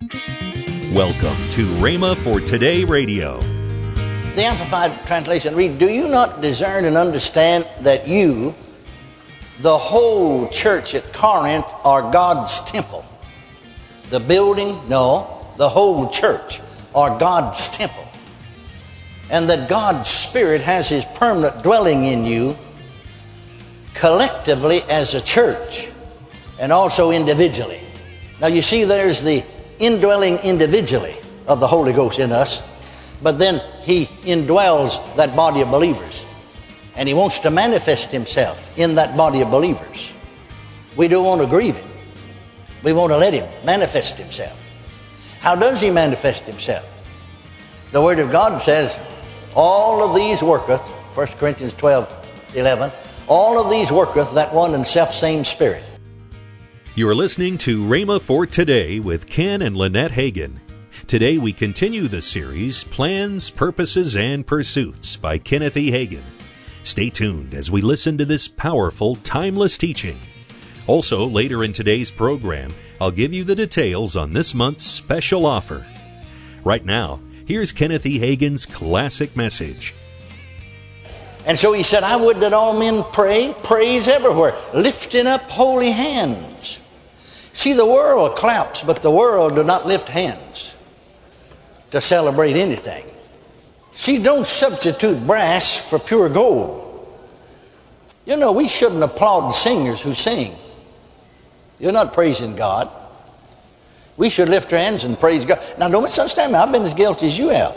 Welcome to Rhema for Today Radio. The Amplified Translation read, Do you not discern and understand that you, the whole church at Corinth, are God's temple? The building? No, the whole church are God's temple. And that God's Spirit has His permanent dwelling in you collectively as a church and also individually. Now you see, there's the indwelling individually of the Holy Ghost in us, but then He indwells that body of believers. And He wants to manifest Himself in that body of believers. We don't want to grieve Him, we want to let Him manifest Himself. How does He manifest Himself? The Word of God says, All of these worketh, 1 Corinthians 12 11, all of these worketh that one and self same Spirit. You're listening to Rhema for Today with Ken and Lynette Hagin. Today we continue the series Plans, Purposes, and Pursuits by Kenneth E. Hagin. Stay tuned as we listen to this powerful, timeless teaching. Also, later in today's program, I'll give you the details on this month's special offer. Right now, here's Kenneth E. Hagin's classic message. And so he said, I would that all men pray, praise everywhere, lifting up holy hands. See, the world claps, but the world do not lift hands to celebrate anything. See, don't substitute brass for pure gold. You know, we shouldn't applaud singers who sing. You're not praising God. We should lift our hands and praise God. Now, don't misunderstand me. I've been as guilty as you have.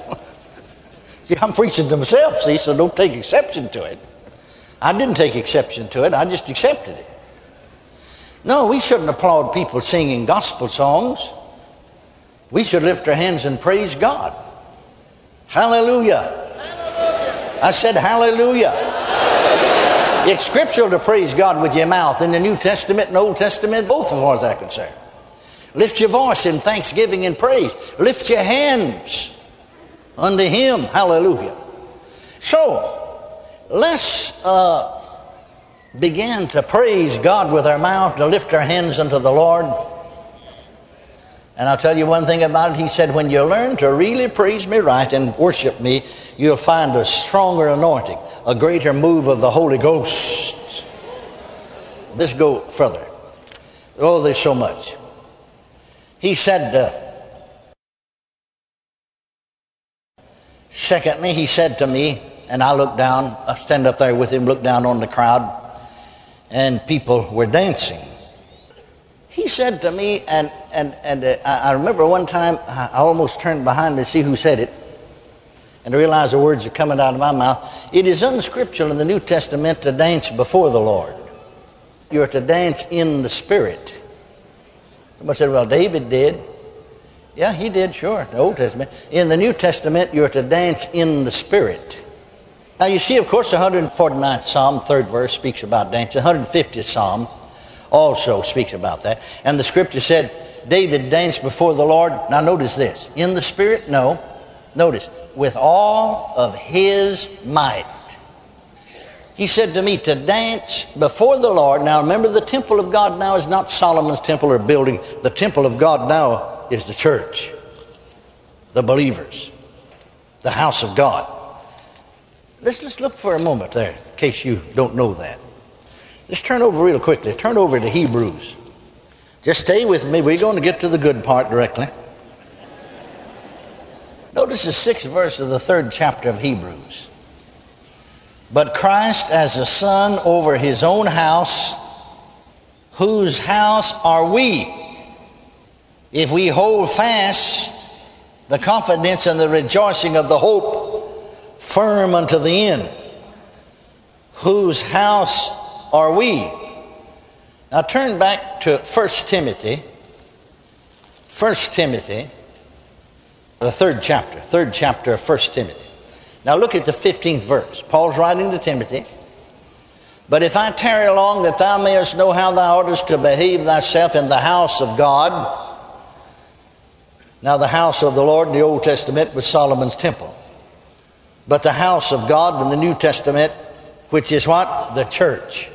see, I'm preaching to myself, see, so don't take exception to it. I didn't take exception to it, I just accepted it. No, we shouldn't applaud people singing gospel songs. We should lift our hands and praise God. Hallelujah. hallelujah. I said hallelujah. hallelujah. It's scriptural to praise God with your mouth in the New Testament and Old Testament, both as far as I'm concerned. Lift your voice in thanksgiving and praise. Lift your hands unto Him. Hallelujah. So, let's uh, begin to praise God with our mouth, to lift our hands unto the Lord. And I'll tell you one thing about it. He said, when you learn to really praise me right and worship me, you'll find a stronger anointing, a greater move of the Holy Ghost. Let's go further. Oh, there's so much. He said, uh, secondly, he said to me, and I looked down, I stand up there with him, look down on the crowd, and people were dancing. He said to me, and, and, and uh, I remember one time I almost turned behind to see who said it, and to realize the words are coming out of my mouth. It is unscriptural in the New Testament to dance before the Lord. You're to dance in the Spirit. Somebody said, well, David did. Yeah, he did, sure, the Old Testament. In the New Testament, you're to dance in the Spirit. Now, you see, of course, the 149th Psalm, third verse, speaks about dancing. The 150th Psalm also speaks about that. And the scripture said, David danced before the Lord. Now, notice this. In the Spirit? No. Notice, with all of his might. He said to me to dance before the Lord. Now, remember, the temple of God now is not Solomon's temple or building. The temple of God now is the church, the believers, the house of God. Let's just look for a moment there, in case you don't know that. Let's turn over real quickly. Turn over to Hebrews. Just stay with me. We're going to get to the good part directly. Notice the sixth verse of the third chapter of Hebrews. But Christ as a son over his own house, whose house are we? If we hold fast the confidence and the rejoicing of the hope firm unto the end. Whose house are we? Now turn back to 1 Timothy. 1 Timothy, the third chapter, third chapter of 1 Timothy. Now look at the 15th verse. Paul's writing to Timothy. But if I tarry long that thou mayest know how thou oughtest to behave thyself in the house of God. Now, the house of the Lord in the Old Testament was Solomon's temple but the house of God in the New Testament, which is what? The church.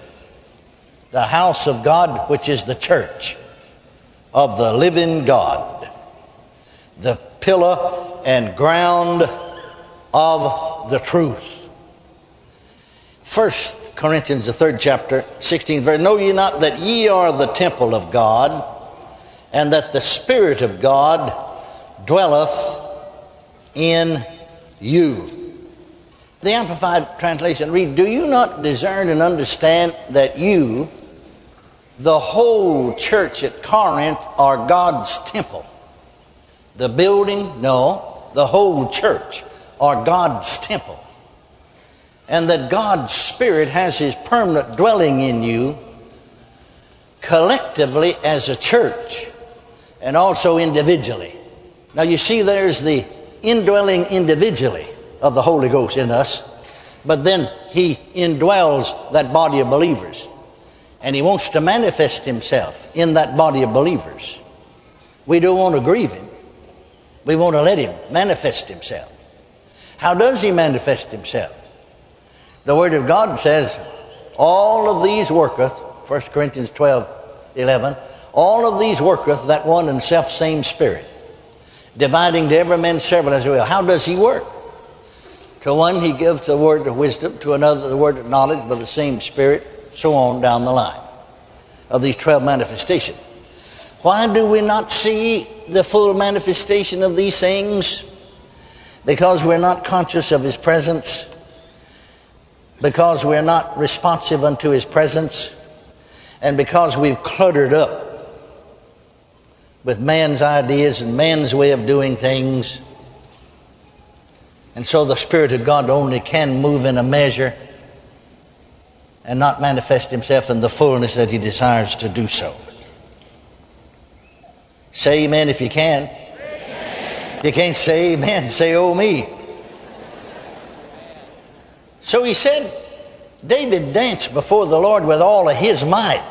The house of God, which is the church of the living God. the pillar and ground of the truth. First Corinthians, the third chapter, 16th verse. Know ye not that ye are the temple of God, and that the Spirit of God dwelleth in you? The Amplified Translation read, Do you not discern and understand that you, the whole church at Corinth, are God's temple? The building? No. The whole church are God's temple. And that God's Spirit has His permanent dwelling in you collectively as a church and also individually. Now you see, there's the indwelling individually of the Holy Ghost in us, but then He indwells that body of believers. And He wants to manifest Himself in that body of believers. We don't want to grieve Him, we want to let Him manifest Himself. How does He manifest Himself? The Word of God says, All of these worketh, 1 Corinthians 12 11, all of these worketh that one and self same Spirit, dividing to every man several as he will. How does He work? To one he gives the word of wisdom, to another the word of knowledge by the same Spirit, so on down the line of these 12 manifestations. Why do we not see the full manifestation of these things? Because we're not conscious of His presence, because we're not responsive unto His presence, and because we've cluttered up with man's ideas and man's way of doing things and so the Spirit of God only can move in a measure and not manifest Himself in the fullness that He desires to do so. Say amen if you can. Amen. You can't say amen, say oh me. So he said, David danced before the Lord with all of his might.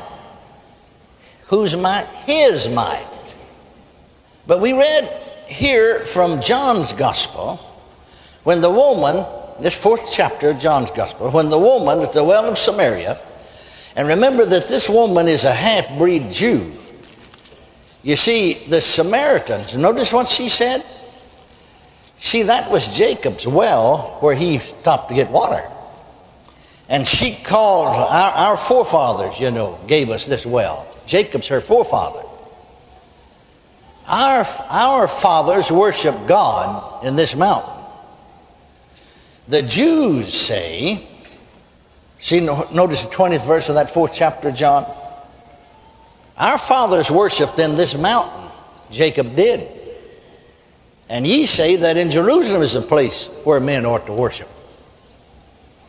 Whose might? His might. But we read here from John's Gospel when the woman, this fourth chapter of John's Gospel, when the woman at the well of Samaria, and remember that this woman is a half breed Jew. You see, the Samaritans, notice what she said? See, that was Jacob's well where he stopped to get water. And she called, our, our forefathers, you know, gave us this well. Jacob's her forefather. Our, our fathers worship God in this mountain. The Jews say, see, notice the 20th verse of that fourth chapter of John. Our fathers worshiped in this mountain, Jacob did. And ye say that in Jerusalem is the place where men ought to worship.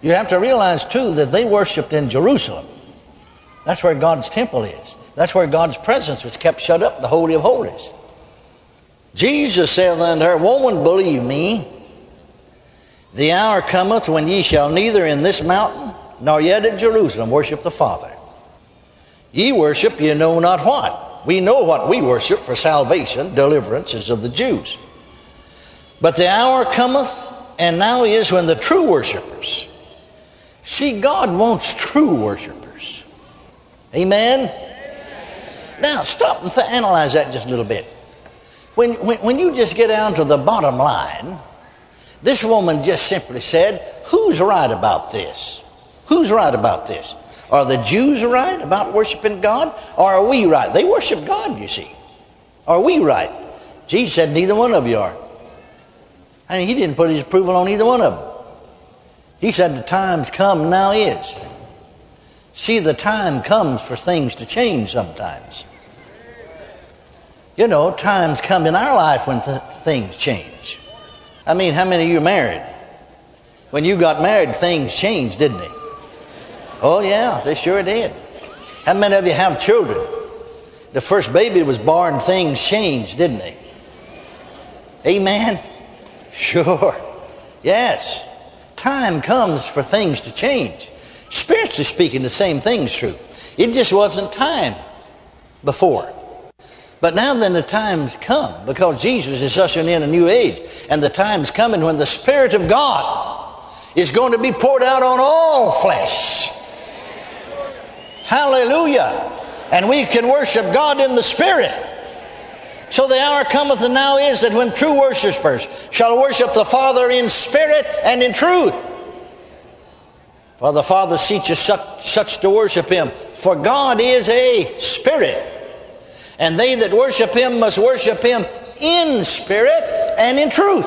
You have to realize, too, that they worshiped in Jerusalem. That's where God's temple is. That's where God's presence was kept shut up, the Holy of Holies. Jesus said unto her, Woman, believe me, the hour cometh when ye shall neither in this mountain nor yet in Jerusalem worship the Father. Ye worship ye know not what. We know what we worship, for salvation, deliverance is of the Jews. But the hour cometh, and now is when the true worshipers. See, God wants true worshipers. Amen? Now, stop and th- analyze that just a little bit. When, when, when you just get down to the bottom line, this woman just simply said, Who's right about this? Who's right about this? Are the Jews right about worshiping God? Or are we right? They worship God, you see. Are we right? Jesus said, Neither one of you are. I mean, he didn't put his approval on either one of them. He said, The time's come, now is. See, the time comes for things to change sometimes. You know, times come in our life when th- things change. I mean, how many of you married? When you got married, things changed, didn't they? Oh, yeah, they sure did. How many of you have children? The first baby was born, things changed, didn't they? Amen? Sure. Yes. Time comes for things to change. Spiritually speaking, the same thing's true. It just wasn't time before. But now then the time's come because Jesus is ushering in a new age. And the time's coming when the Spirit of God is going to be poured out on all flesh. Hallelujah. And we can worship God in the Spirit. So the hour cometh and now is that when true worshippers shall worship the Father in spirit and in truth. For the Father seeketh such, such to worship him. For God is a spirit. And they that worship him must worship him in spirit and in truth.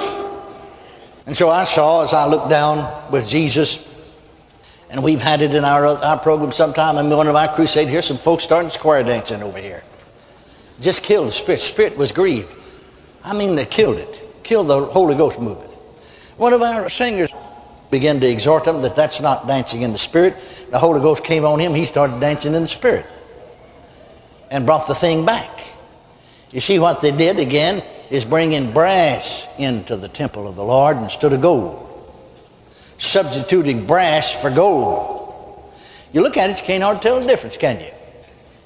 And so I saw as I looked down with Jesus, and we've had it in our, our program sometime, in one of our crusades here, some folks starting square dancing over here. Just killed the spirit. Spirit was grieved. I mean, they killed it. Killed the Holy Ghost movement. One of our singers began to exhort them that that's not dancing in the spirit. The Holy Ghost came on him. He started dancing in the spirit and brought the thing back. You see, what they did again is bringing brass into the temple of the Lord instead of gold, substituting brass for gold. You look at it, you can't hardly tell the difference, can you?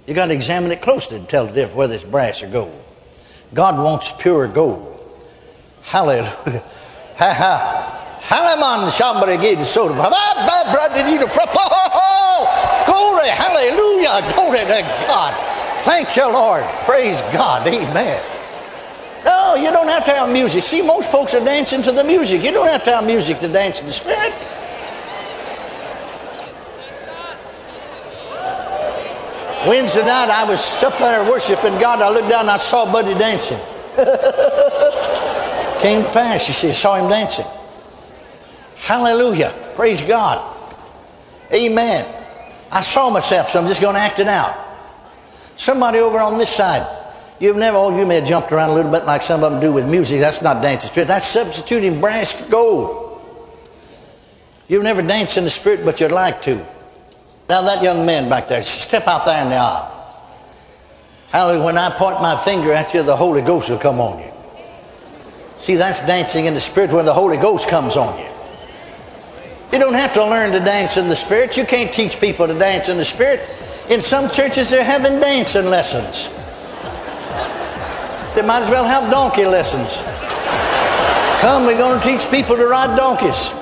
You got to examine it closely to tell the difference whether it's brass or gold. God wants pure gold. Hallelujah. Ha ha. Glory, hallelujah. Glory to God. Thank you, Lord. Praise God. Amen. No, you don't have to have music. See, most folks are dancing to the music. You don't have to have music to dance in the Spirit. Wednesday night, I was up there worshiping God. I looked down and I saw Buddy dancing. Came to pass. You see, saw him dancing. Hallelujah. Praise God. Amen. I saw myself, so I'm just going to act it out. Somebody over on this side, you've never, oh, you may have jumped around a little bit like some of them do with music. That's not dancing spirit. That's substituting brass for gold. You've never danced in the spirit, but you'd like to. Now, that young man back there, step out there in the aisle. Hallelujah. When I point my finger at you, the Holy Ghost will come on you. See, that's dancing in the Spirit when the Holy Ghost comes on you. You don't have to learn to dance in the Spirit. You can't teach people to dance in the Spirit. In some churches, they're having dancing lessons. They might as well have donkey lessons. Come, we're going to teach people to ride donkeys.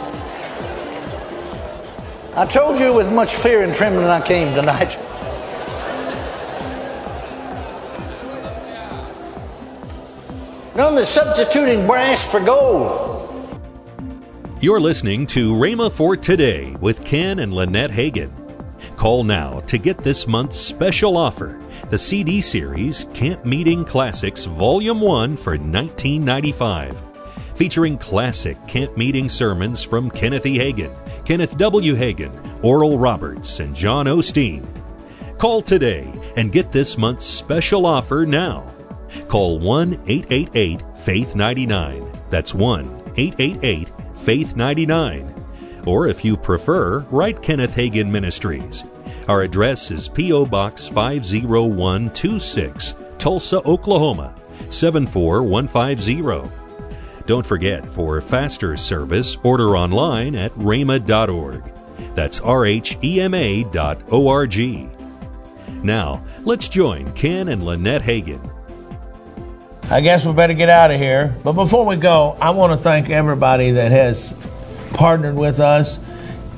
I told you with much fear and trembling I came tonight. No, they're substituting brass for gold. You're listening to Rhema for Today with Ken and Lynette Hagin. Call now to get this month's special offer the CD series Camp Meeting Classics Volume 1 for 1995, featuring classic camp meeting sermons from Kenneth E. Hagin Kenneth W. Hagin, Oral Roberts, and John Osteen. Call today and get this month's special offer now. Call 1 888 Faith 99. That's 1 888 Faith 99. Or if you prefer, write Kenneth Hagin Ministries. Our address is P.O. Box 50126, Tulsa, Oklahoma 74150. Don't forget, for faster service, order online at rhema.org. That's R H E M A dot O R G. Now, let's join Ken and Lynette Hagin. I guess we better get out of here. But before we go, I want to thank everybody that has partnered with us.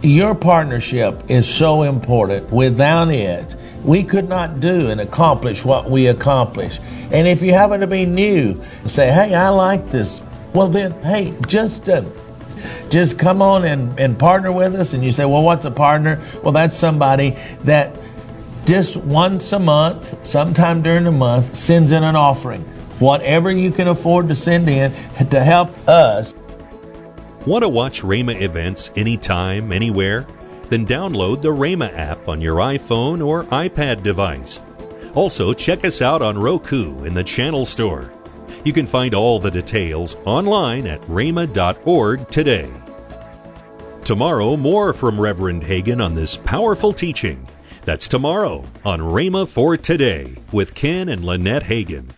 Your partnership is so important. Without it, we could not do and accomplish what we accomplish. And if you happen to be new, and say, hey, I like this well, then, hey, just uh, just come on and, and partner with us. And you say, well, what's a partner? Well, that's somebody that just once a month, sometime during the month, sends in an offering. Whatever you can afford to send in to help us. Want to watch Rhema events anytime, anywhere? Then download the Rhema app on your iPhone or iPad device. Also, check us out on Roku in the Channel Store. You can find all the details online at rhema.org today. Tomorrow, more from Reverend Hagin on this powerful teaching. That's tomorrow on Rhema for Today with Ken and Lynette Hagin.